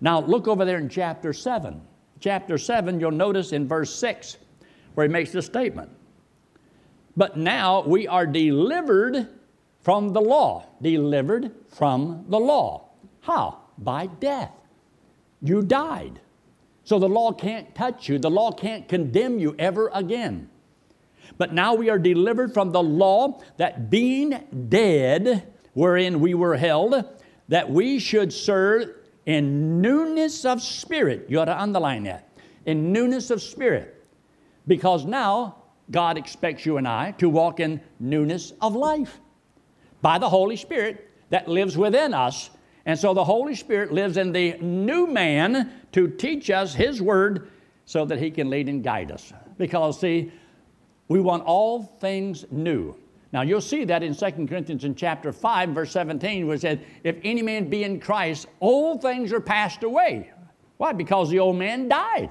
Now, look over there in chapter 7. Chapter 7, you'll notice in verse 6 where he makes this statement. But now we are delivered from the law. Delivered from the law. How? By death. You died. So the law can't touch you, the law can't condemn you ever again. But now we are delivered from the law that being dead, wherein we were held, that we should serve in newness of spirit. You ought to underline that. In newness of spirit. Because now God expects you and I to walk in newness of life by the Holy Spirit that lives within us. And so the Holy Spirit lives in the new man to teach us His Word so that He can lead and guide us. Because, see, we want all things new. Now you'll see that in 2 Corinthians in chapter 5, verse 17, where it said, If any man be in Christ, old things are passed away. Why? Because the old man died.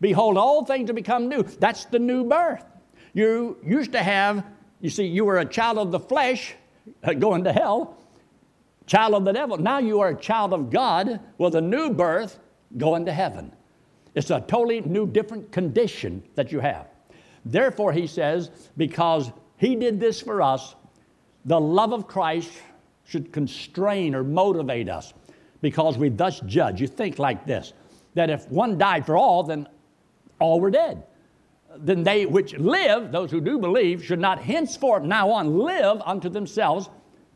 Behold, all things have become new. That's the new birth. You used to have, you see, you were a child of the flesh uh, going to hell, child of the devil. Now you are a child of God with a new birth going to heaven. It's a totally new, different condition that you have. Therefore, he says, because he did this for us, the love of Christ should constrain or motivate us because we thus judge. You think like this that if one died for all, then all were dead. Then they which live, those who do believe, should not henceforth now on live unto themselves,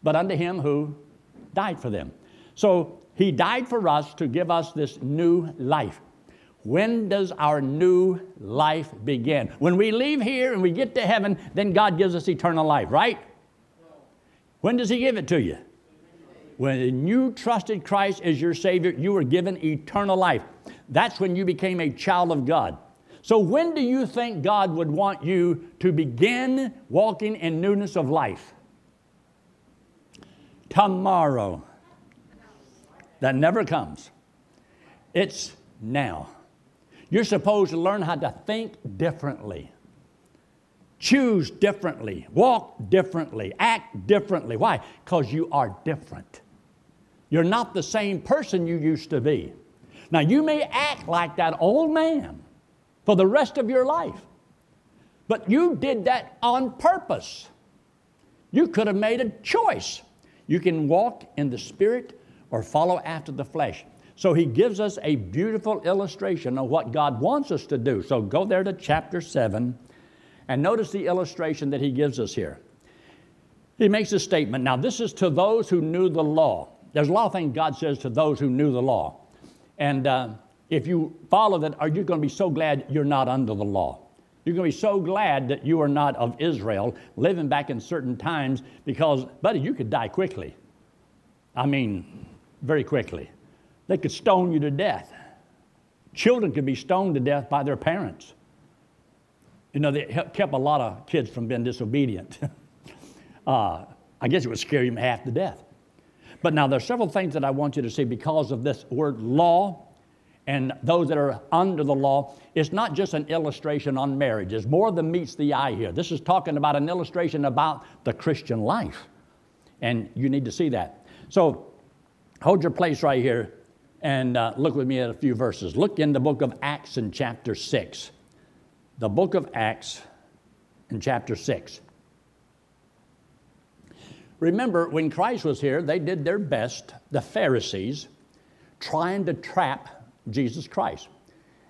but unto him who died for them. So he died for us to give us this new life. When does our new life begin? When we leave here and we get to heaven, then God gives us eternal life, right? When does He give it to you? When you trusted Christ as your Savior, you were given eternal life. That's when you became a child of God. So, when do you think God would want you to begin walking in newness of life? Tomorrow. That never comes. It's now. You're supposed to learn how to think differently, choose differently, walk differently, act differently. Why? Because you are different. You're not the same person you used to be. Now, you may act like that old man for the rest of your life, but you did that on purpose. You could have made a choice. You can walk in the Spirit or follow after the flesh. So he gives us a beautiful illustration of what God wants us to do. So go there to chapter 7 and notice the illustration that he gives us here. He makes a statement. Now, this is to those who knew the law. There's a lot of things God says to those who knew the law. And uh, if you follow that, are you going to be so glad you're not under the law? You're going to be so glad that you are not of Israel, living back in certain times, because, buddy, you could die quickly. I mean, very quickly. They could stone you to death. Children could be stoned to death by their parents. You know, they kept a lot of kids from being disobedient. uh, I guess it would scare them half to death. But now there's several things that I want you to see because of this word law and those that are under the law. It's not just an illustration on marriage. It's more than meets the eye here. This is talking about an illustration about the Christian life. And you need to see that. So hold your place right here and uh, look with me at a few verses. Look in the book of Acts in chapter 6. The book of Acts in chapter 6. Remember, when Christ was here, they did their best, the Pharisees, trying to trap Jesus Christ.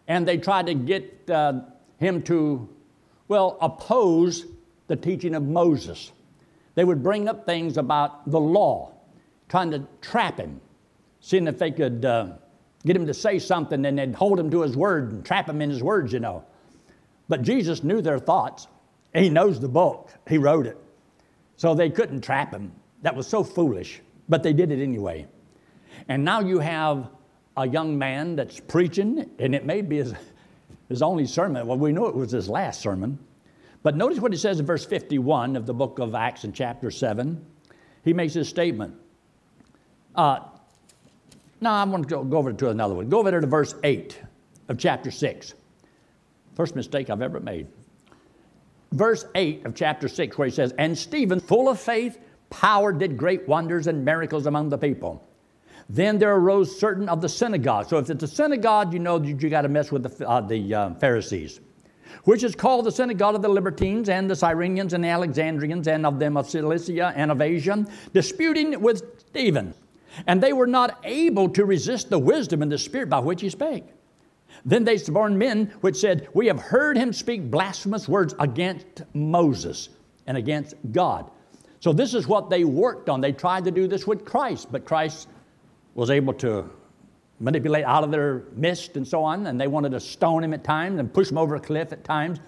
And they tried to get uh, him to, well, oppose the teaching of Moses. They would bring up things about the law, trying to trap him seeing if they could uh, get him to say something and they'd hold him to his word and trap him in his words, you know. But Jesus knew their thoughts. He knows the book, he wrote it. So they couldn't trap him. That was so foolish, but they did it anyway. And now you have a young man that's preaching, and it may be his, his only sermon. Well, we know it was his last sermon. But notice what he says in verse 51 of the book of Acts in chapter 7. He makes this statement. Uh, now I'm going to go over to another one. Go over to verse 8 of chapter 6. First mistake I've ever made. Verse 8 of chapter 6, where he says, And Stephen, full of faith, power, did great wonders and miracles among the people. Then there arose certain of the synagogue. So if it's a synagogue, you know that you got to mess with the, uh, the uh, Pharisees, which is called the synagogue of the Libertines and the Cyrenians and the Alexandrians and of them of Cilicia and of Asia, disputing with Stephen. And they were not able to resist the wisdom and the spirit by which he spake. Then they suborned men which said, We have heard him speak blasphemous words against Moses and against God. So this is what they worked on. They tried to do this with Christ, but Christ was able to manipulate out of their midst and so on, and they wanted to stone him at times and push him over a cliff at times,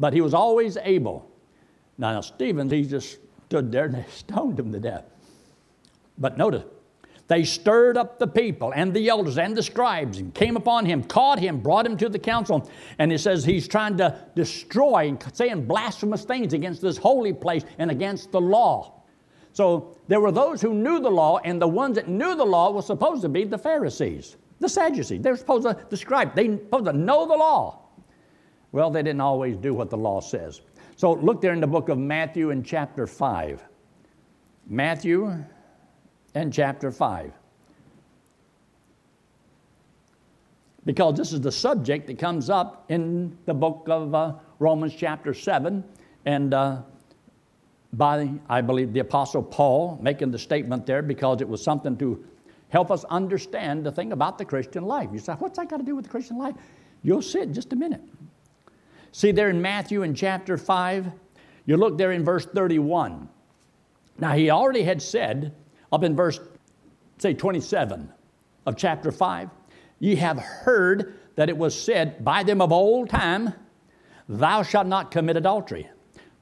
but he was always able. Now, now Stephen, he just stood there and they stoned him to death. But notice, they stirred up the people and the elders and the scribes and came upon him, caught him, brought him to the council. And he says he's trying to destroy and saying blasphemous things against this holy place and against the law. So there were those who knew the law, and the ones that knew the law were supposed to be the Pharisees, the Sadducees. They were supposed to describe, they were supposed to know the law. Well, they didn't always do what the law says. So look there in the book of Matthew in chapter 5. Matthew and chapter 5. Because this is the subject that comes up in the book of uh, Romans, chapter 7, and uh, by, I believe, the Apostle Paul making the statement there because it was something to help us understand the thing about the Christian life. You say, what's that got to do with the Christian life? You'll see it in just a minute. See there in Matthew in chapter 5, you look there in verse 31. Now, he already had said up in verse, say, 27 of chapter 5, ye have heard that it was said by them of old time, Thou shalt not commit adultery.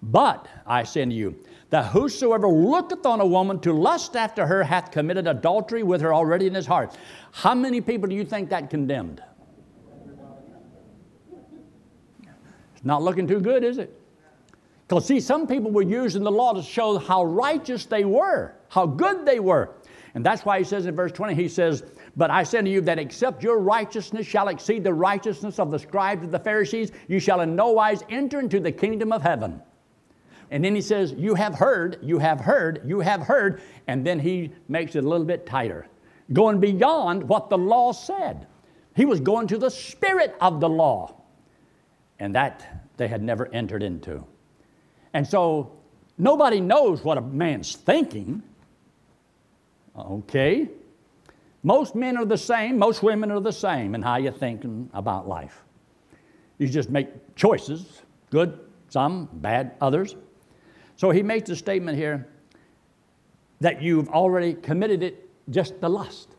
But I say unto you, that whosoever looketh on a woman to lust after her hath committed adultery with her already in his heart. How many people do you think that condemned? It's not looking too good, is it? Because, see, some people were using the law to show how righteous they were, how good they were. And that's why he says in verse 20, he says, But I say to you that except your righteousness shall exceed the righteousness of the scribes and the Pharisees, you shall in no wise enter into the kingdom of heaven. And then he says, You have heard, you have heard, you have heard. And then he makes it a little bit tighter, going beyond what the law said. He was going to the spirit of the law. And that they had never entered into. And so nobody knows what a man's thinking. Okay? Most men are the same, most women are the same in how you're thinking about life. You just make choices, good, some, bad, others. So he makes a statement here that you've already committed it just the lust.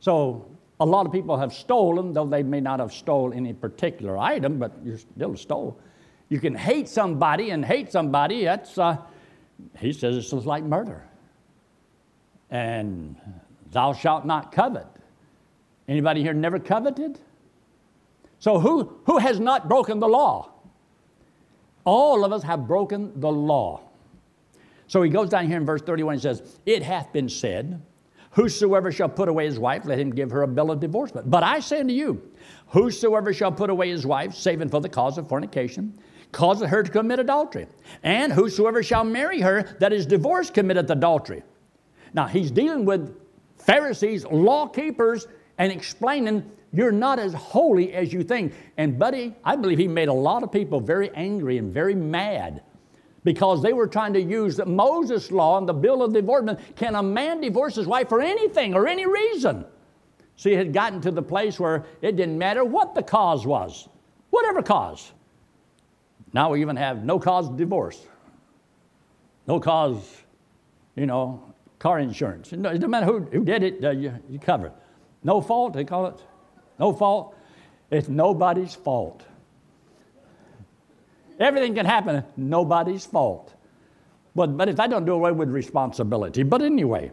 So a lot of people have stolen, though they may not have stolen any particular item, but you still stole. You can hate somebody and hate somebody, that's, uh, he says it's just like murder. And thou shalt not covet. Anybody here never coveted? So who, who has not broken the law? All of us have broken the law. So he goes down here in verse 31 and says, It hath been said, Whosoever shall put away his wife, let him give her a bill of divorcement. But I say unto you, Whosoever shall put away his wife, saving for the cause of fornication, causeth her to commit adultery. And whosoever shall marry her that is divorced committeth adultery. Now he's dealing with Pharisees, law keepers, and explaining you're not as holy as you think. And, buddy, I believe he made a lot of people very angry and very mad because they were trying to use the Moses law and the bill of divorcement. Can a man divorce his wife for anything or any reason? See, it had gotten to the place where it didn't matter what the cause was, whatever cause. Now we even have no cause divorce, no cause, you know, car insurance. It doesn't matter who, who did it, uh, you, you cover it. No fault, they call it. No fault. It's nobody's fault. Everything can happen, nobody's fault. But, but if I don't do away with responsibility. But anyway,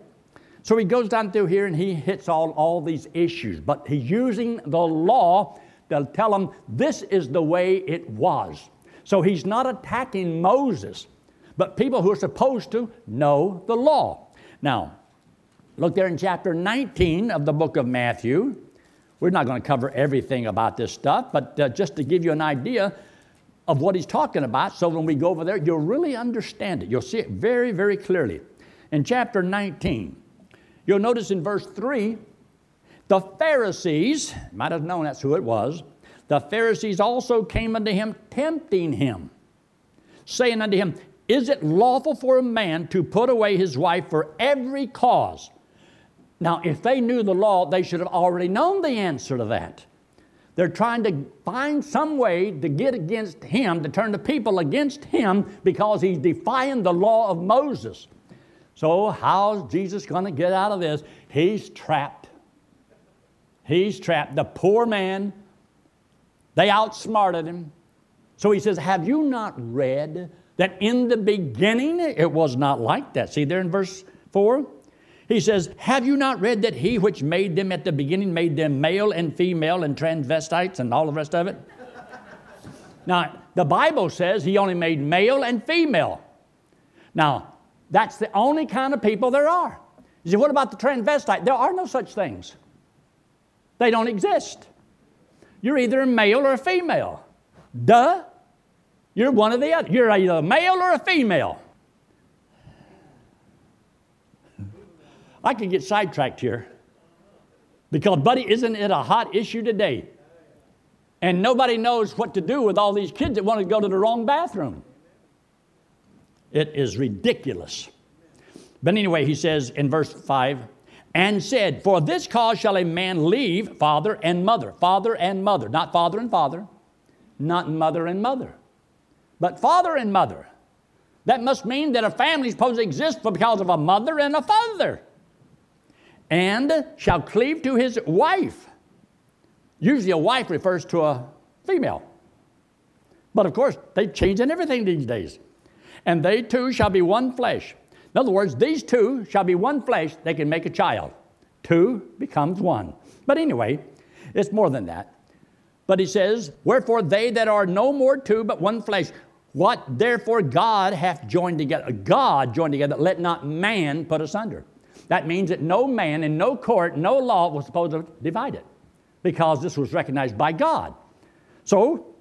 so he goes down through here and he hits all, all these issues. But he's using the law to tell them this is the way it was. So he's not attacking Moses, but people who are supposed to know the law. Now, look there in chapter 19 of the book of Matthew. We're not going to cover everything about this stuff, but uh, just to give you an idea of what he's talking about, so when we go over there, you'll really understand it. You'll see it very, very clearly. In chapter 19, You'll notice in verse 3 the Pharisees, might have known that's who it was, the Pharisees also came unto him, tempting him, saying unto him, Is it lawful for a man to put away his wife for every cause? Now, if they knew the law, they should have already known the answer to that. They're trying to find some way to get against him, to turn the people against him because he's defying the law of Moses. So, how's Jesus going to get out of this? He's trapped. He's trapped. The poor man, they outsmarted him. So he says, Have you not read that in the beginning it was not like that? See there in verse 4? He says, Have you not read that he which made them at the beginning made them male and female and transvestites and all the rest of it? now, the Bible says he only made male and female. Now, that's the only kind of people there are. You say, What about the transvestite? There are no such things. They don't exist. You're either a male or a female. Duh. You're one or the other. You're either a male or a female. I could get sidetracked here. Because, buddy, isn't it a hot issue today? And nobody knows what to do with all these kids that want to go to the wrong bathroom. It is ridiculous. But anyway, he says in verse 5 and said, For this cause shall a man leave father and mother. Father and mother, not father and father, not mother and mother, but father and mother. That must mean that a family is supposed to exist because of a mother and a father. And shall cleave to his wife. Usually a wife refers to a female. But of course, they've changed everything these days. And they two shall be one flesh. In other words, these two shall be one flesh, they can make a child. Two becomes one. But anyway, it's more than that. But he says, Wherefore they that are no more two but one flesh, what therefore God hath joined together, God joined together, let not man put asunder. That means that no man in no court, no law was supposed to divide it because this was recognized by God. So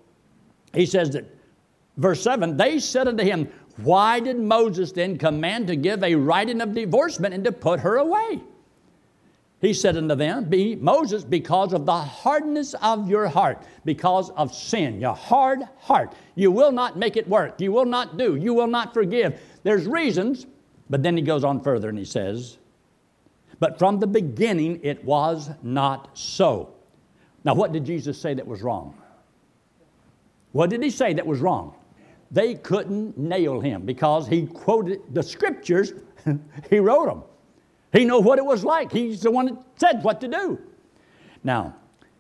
he says that, verse 7 they said unto him, why did Moses then command to give a writing of divorcement and to put her away? He said unto them, Be Moses, because of the hardness of your heart, because of sin, your hard heart. You will not make it work. You will not do. You will not forgive. There's reasons, but then he goes on further and he says, But from the beginning it was not so. Now, what did Jesus say that was wrong? What did he say that was wrong? They couldn't nail him because he quoted the scriptures, he wrote them. He knew what it was like. He's the one that said what to do. Now,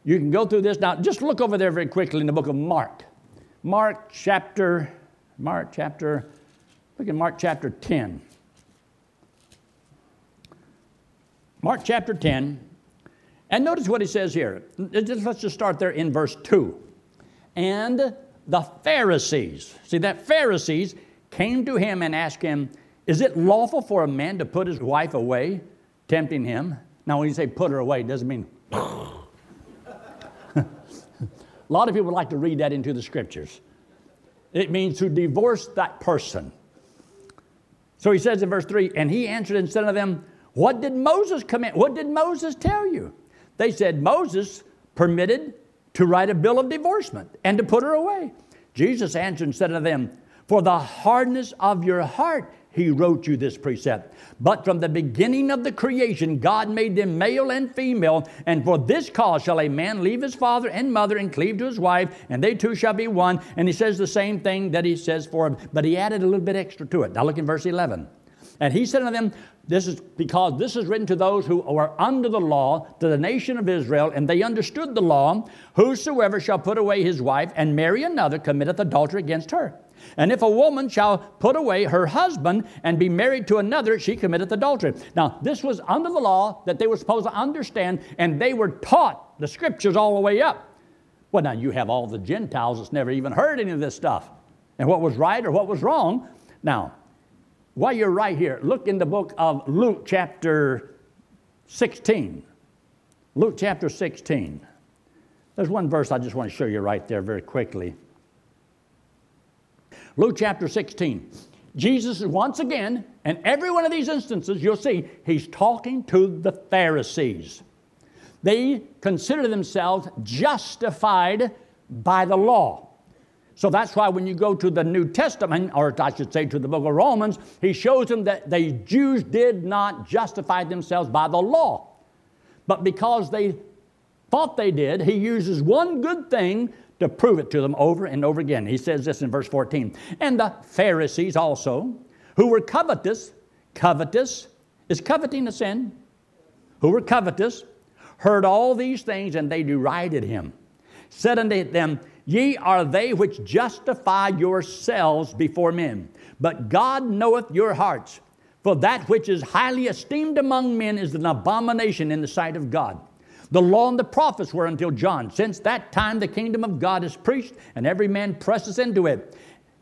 you can go through this now. Just look over there very quickly in the book of Mark. Mark chapter, Mark chapter, look at Mark chapter 10. Mark chapter 10. And notice what he says here. Let's just start there in verse 2. And the Pharisees. See, that Pharisees came to him and asked him, Is it lawful for a man to put his wife away, tempting him? Now, when you say put her away, it doesn't mean. a lot of people like to read that into the scriptures. It means to divorce that person. So he says in verse 3 And he answered and said to them, What did Moses command? What did Moses tell you? They said, Moses permitted to write a bill of divorcement and to put her away. Jesus answered and said to them, For the hardness of your heart, he wrote you this precept. But from the beginning of the creation, God made them male and female, and for this cause shall a man leave his father and mother and cleave to his wife, and they two shall be one. And he says the same thing that he says for him, but he added a little bit extra to it. Now look in verse 11. And he said unto them, This is because this is written to those who are under the law, to the nation of Israel, and they understood the law. Whosoever shall put away his wife and marry another committeth adultery against her. And if a woman shall put away her husband and be married to another, she committeth adultery. Now, this was under the law that they were supposed to understand, and they were taught the scriptures all the way up. Well, now you have all the Gentiles that's never even heard any of this stuff and what was right or what was wrong. Now, while you're right here, look in the book of Luke, chapter 16. Luke, chapter 16. There's one verse I just want to show you right there very quickly. Luke chapter 16. Jesus is once again, and every one of these instances, you'll see, he's talking to the Pharisees. They consider themselves justified by the law. So that's why when you go to the New Testament, or I should say to the book of Romans, he shows them that the Jews did not justify themselves by the law. But because they thought they did, he uses one good thing to prove it to them over and over again. He says this in verse 14. And the Pharisees also, who were covetous, covetous, is coveting a sin? Who were covetous, heard all these things, and they derided him. Said unto them, Ye are they which justify yourselves before men, but God knoweth your hearts. For that which is highly esteemed among men is an abomination in the sight of God. The law and the prophets were until John. Since that time, the kingdom of God is preached, and every man presses into it.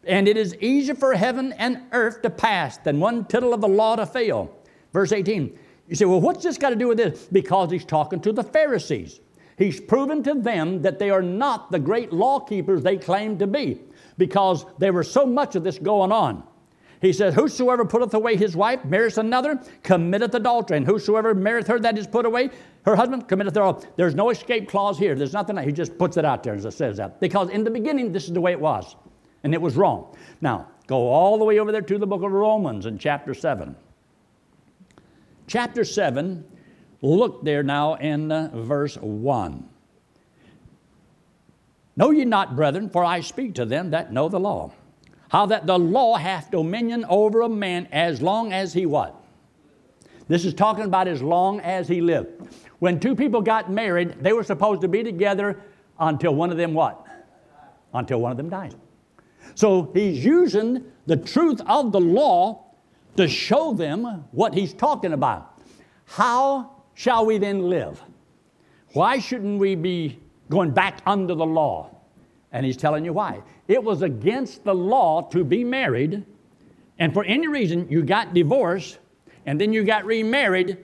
And it is easier for heaven and earth to pass than one tittle of the law to fail. Verse 18. You say, well, what's this got to do with this? Because he's talking to the Pharisees. He's proven to them that they are not the great law keepers they claim to be because there was so much of this going on. He says, Whosoever putteth away his wife, marries another, committeth adultery. And whosoever marrieth her that is put away, her husband committeth adultery. There's no escape clause here. There's nothing. He just puts it out there and says that. Because in the beginning, this is the way it was. And it was wrong. Now, go all the way over there to the book of Romans in chapter 7. Chapter 7, look there now in uh, verse 1. Know ye not, brethren, for I speak to them that know the law how that the law hath dominion over a man as long as he what? This is talking about as long as he lived. When two people got married, they were supposed to be together until one of them what? Until one of them dies. So he's using the truth of the law to show them what he's talking about. How shall we then live? Why shouldn't we be going back under the law? And he's telling you why. It was against the law to be married, and for any reason you got divorced, and then you got remarried,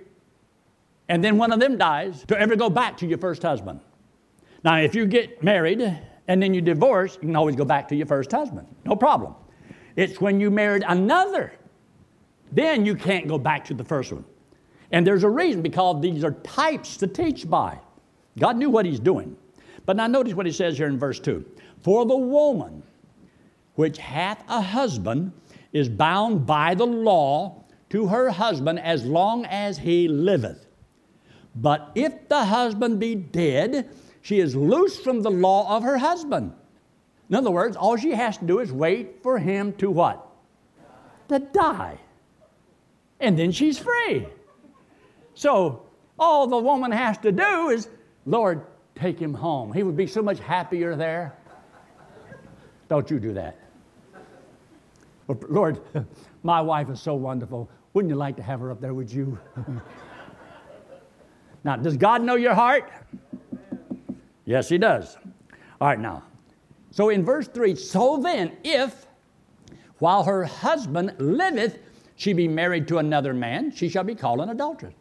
and then one of them dies to ever go back to your first husband. Now, if you get married and then you divorce, you can always go back to your first husband. No problem. It's when you married another, then you can't go back to the first one. And there's a reason because these are types to teach by. God knew what He's doing. But now notice what He says here in verse 2 for the woman which hath a husband is bound by the law to her husband as long as he liveth. But if the husband be dead, she is loosed from the law of her husband. In other words, all she has to do is wait for him to what? To die. And then she's free. So all the woman has to do is, Lord, take him home. He would be so much happier there. Don't you do that. Lord, my wife is so wonderful. Wouldn't you like to have her up there with you? now, does God know your heart? Yes, He does. All right, now. So in verse 3, so then, if while her husband liveth, she be married to another man, she shall be called an adulteress.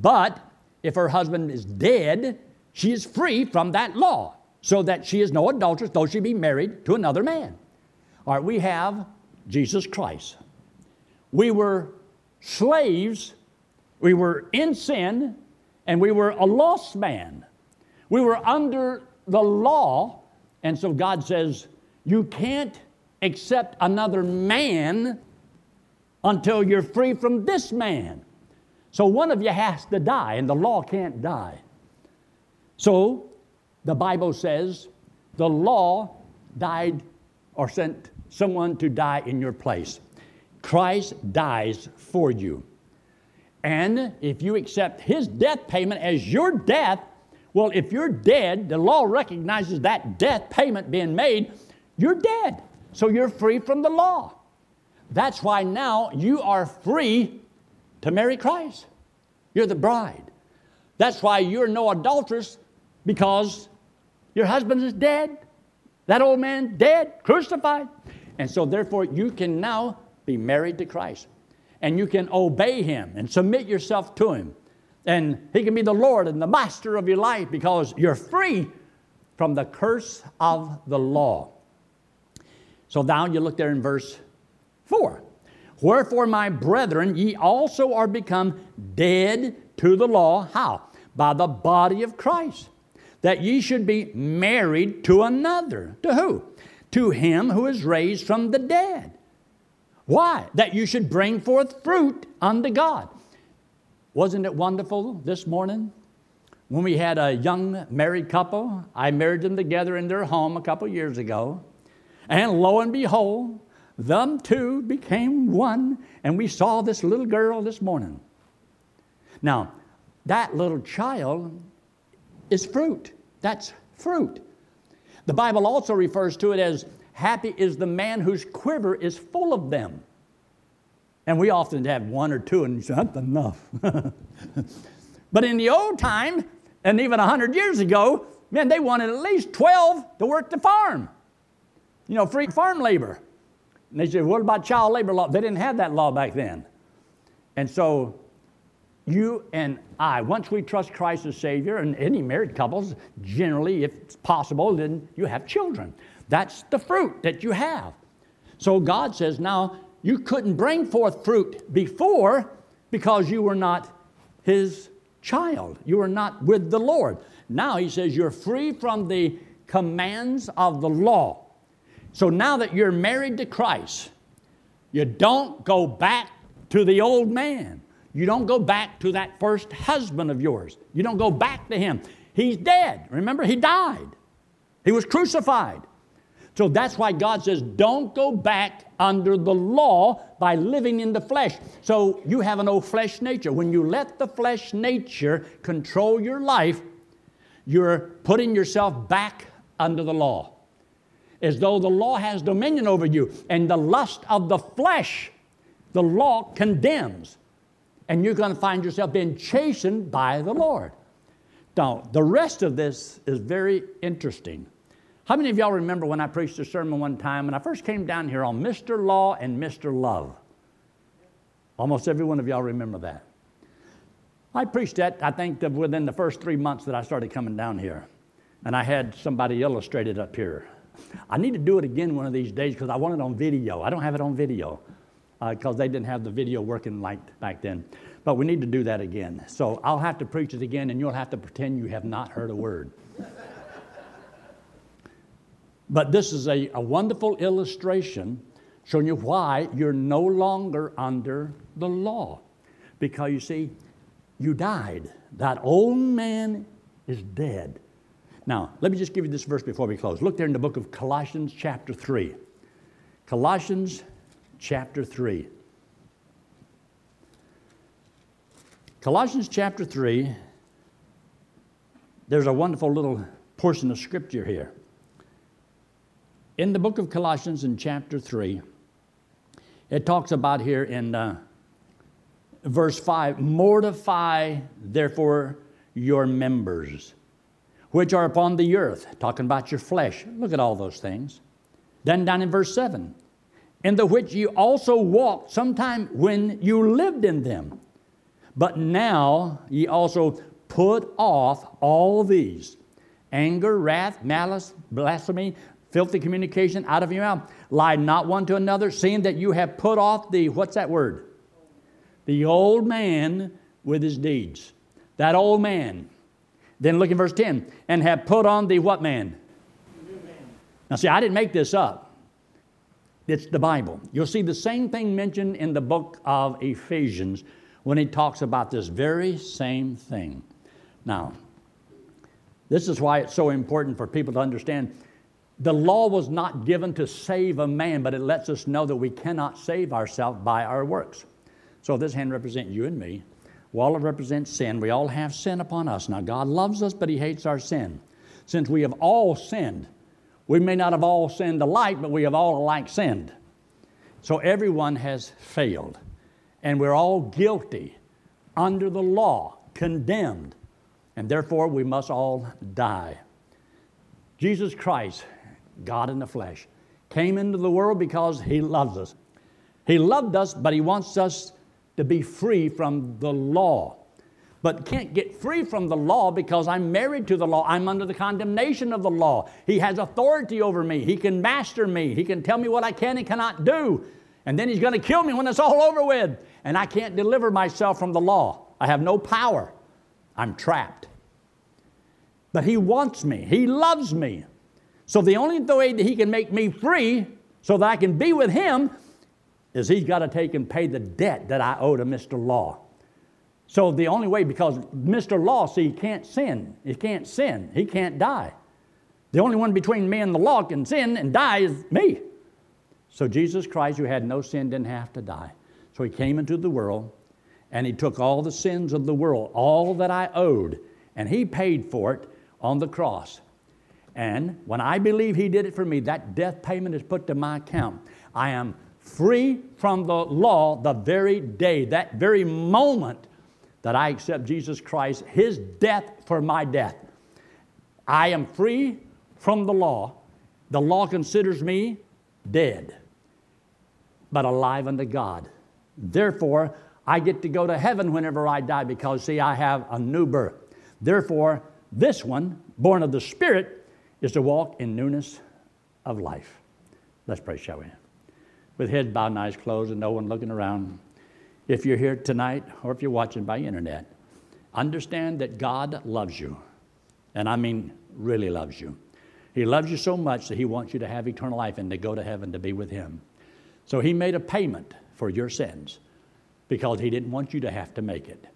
But if her husband is dead, she is free from that law so that she is no adulteress, though she be married to another man. All right, we have Jesus Christ. We were slaves, we were in sin, and we were a lost man. We were under the law, and so God says, You can't accept another man until you're free from this man. So one of you has to die, and the law can't die. So the Bible says the law died or sent someone to die in your place. Christ dies for you. And if you accept his death payment as your death, well, if you're dead, the law recognizes that death payment being made, you're dead. So you're free from the law. That's why now you are free to marry Christ. You're the bride. That's why you're no adulteress because your husband is dead. That old man dead, crucified. And so, therefore, you can now be married to Christ. And you can obey him and submit yourself to him. And he can be the Lord and the master of your life because you're free from the curse of the law. So now you look there in verse 4. Wherefore, my brethren, ye also are become dead to the law. How? By the body of Christ. That ye should be married to another. To who? To him who is raised from the dead. Why? That you should bring forth fruit unto God. Wasn't it wonderful this morning? When we had a young married couple, I married them together in their home a couple years ago. And lo and behold, them two became one, and we saw this little girl this morning. Now, that little child is fruit. That's fruit. The Bible also refers to it as happy is the man whose quiver is full of them. And we often have one or two, and that's enough. but in the old time, and even 100 years ago, man, they wanted at least 12 to work the farm. You know, free farm labor. And they said, what about child labor law? They didn't have that law back then. And so you and I, once we trust Christ as Savior, and any married couples, generally, if it's possible, then you have children. That's the fruit that you have. So God says, now you couldn't bring forth fruit before because you were not His child. You were not with the Lord. Now He says, you're free from the commands of the law. So now that you're married to Christ, you don't go back to the old man. You don't go back to that first husband of yours. You don't go back to him. He's dead. Remember, he died, he was crucified. So that's why God says, don't go back under the law by living in the flesh. So you have an old flesh nature. When you let the flesh nature control your life, you're putting yourself back under the law as though the law has dominion over you. And the lust of the flesh, the law condemns. And you're going to find yourself being chastened by the Lord. Now, the rest of this is very interesting. How many of y'all remember when I preached a sermon one time when I first came down here on Mr. Law and Mr. Love? Almost every one of y'all remember that. I preached that, I think, that within the first three months that I started coming down here. And I had somebody illustrated up here. I need to do it again one of these days because I want it on video. I don't have it on video because uh, they didn't have the video working like back then. But we need to do that again. So I'll have to preach it again and you'll have to pretend you have not heard a word. but this is a, a wonderful illustration showing you why you're no longer under the law. Because you see, you died. That old man is dead. Now, let me just give you this verse before we close. Look there in the book of Colossians, chapter 3. Colossians, chapter 3. Colossians, chapter 3, there's a wonderful little portion of scripture here. In the book of Colossians, in chapter 3, it talks about here in uh, verse 5 mortify therefore your members which are upon the earth, talking about your flesh. Look at all those things. Then down in verse 7, in the which you also walked sometime when you lived in them. But now ye also put off all these anger, wrath, malice, blasphemy, filthy communication out of your mouth. Lie not one to another, seeing that you have put off the, what's that word? The old man with his deeds. That old man then look in verse 10 and have put on the what man? man? Now, see, I didn't make this up. It's the Bible. You'll see the same thing mentioned in the book of Ephesians when he talks about this very same thing. Now, this is why it's so important for people to understand the law was not given to save a man, but it lets us know that we cannot save ourselves by our works. So this hand represents you and me. Wall represents sin. We all have sin upon us. Now, God loves us, but He hates our sin. Since we have all sinned, we may not have all sinned alike, but we have all alike sinned. So everyone has failed. And we're all guilty under the law, condemned. And therefore, we must all die. Jesus Christ, God in the flesh, came into the world because He loves us. He loved us, but He wants us to be free from the law. But can't get free from the law because I'm married to the law. I'm under the condemnation of the law. He has authority over me. He can master me. He can tell me what I can and cannot do. And then he's going to kill me when it's all over with. And I can't deliver myself from the law. I have no power. I'm trapped. But he wants me, he loves me. So the only way that he can make me free so that I can be with him is he's got to take and pay the debt that I owe to Mr. Law. So the only way, because Mr. Law, see, he can't sin. He can't sin. He can't die. The only one between me and the law can sin and die is me. So Jesus Christ, who had no sin, didn't have to die. So he came into the world and he took all the sins of the world, all that I owed, and he paid for it on the cross. And when I believe he did it for me, that death payment is put to my account. I am free from the law the very day, that very moment that I accept Jesus Christ, his death for my death. I am free from the law. The law considers me dead, but alive unto God. Therefore, I get to go to heaven whenever I die because, see, I have a new birth. Therefore, this one, born of the Spirit, is to walk in newness of life. Let's pray, shall we? With heads bowed and eyes closed and no one looking around. If you're here tonight or if you're watching by internet, understand that God loves you. And I mean, really loves you. He loves you so much that He wants you to have eternal life and to go to heaven to be with Him. So He made a payment for your sins because He didn't want you to have to make it.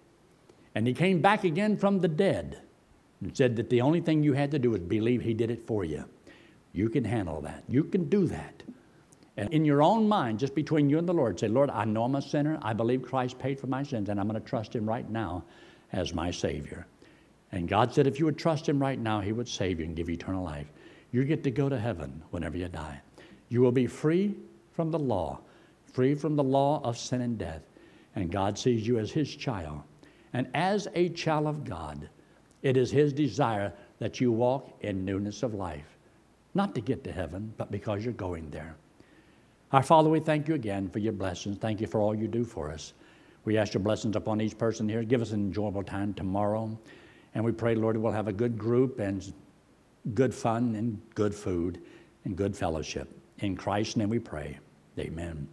And He came back again from the dead and said that the only thing you had to do was believe He did it for you. You can handle that. You can do that. And in your own mind, just between you and the Lord, say, Lord, I know I'm a sinner. I believe Christ paid for my sins, and I'm going to trust Him right now as my Savior. And God said, if you would trust Him right now, He would save you and give you eternal life. You get to go to heaven whenever you die. You will be free from the law, free from the law of sin and death. And God sees you as His child. And as a child of God, it is His desire that you walk in newness of life. Not to get to heaven, but because you're going there. Our Father, we thank you again for your blessings. Thank you for all you do for us. We ask your blessings upon each person here. Give us an enjoyable time tomorrow. And we pray, Lord, we'll have a good group and good fun and good food and good fellowship. In Christ's name we pray. Amen.